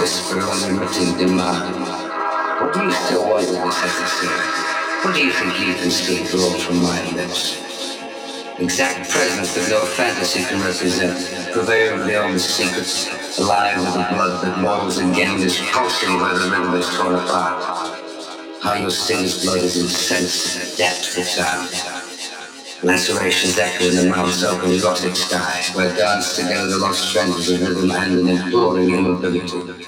It is the demand. What do you still want with this episode? What do you think you can still draw from my lips? Exact presence that no fantasy can represent. Purveyor of the oldest secrets, alive with the blood that boils again, is pulsing where the rhythm is torn apart. How your singer's blood is incensed depth of sound. Lacerations echo in the mouth's open gothic sky, where dance together the lost friends of rhythm and an imploring immobility.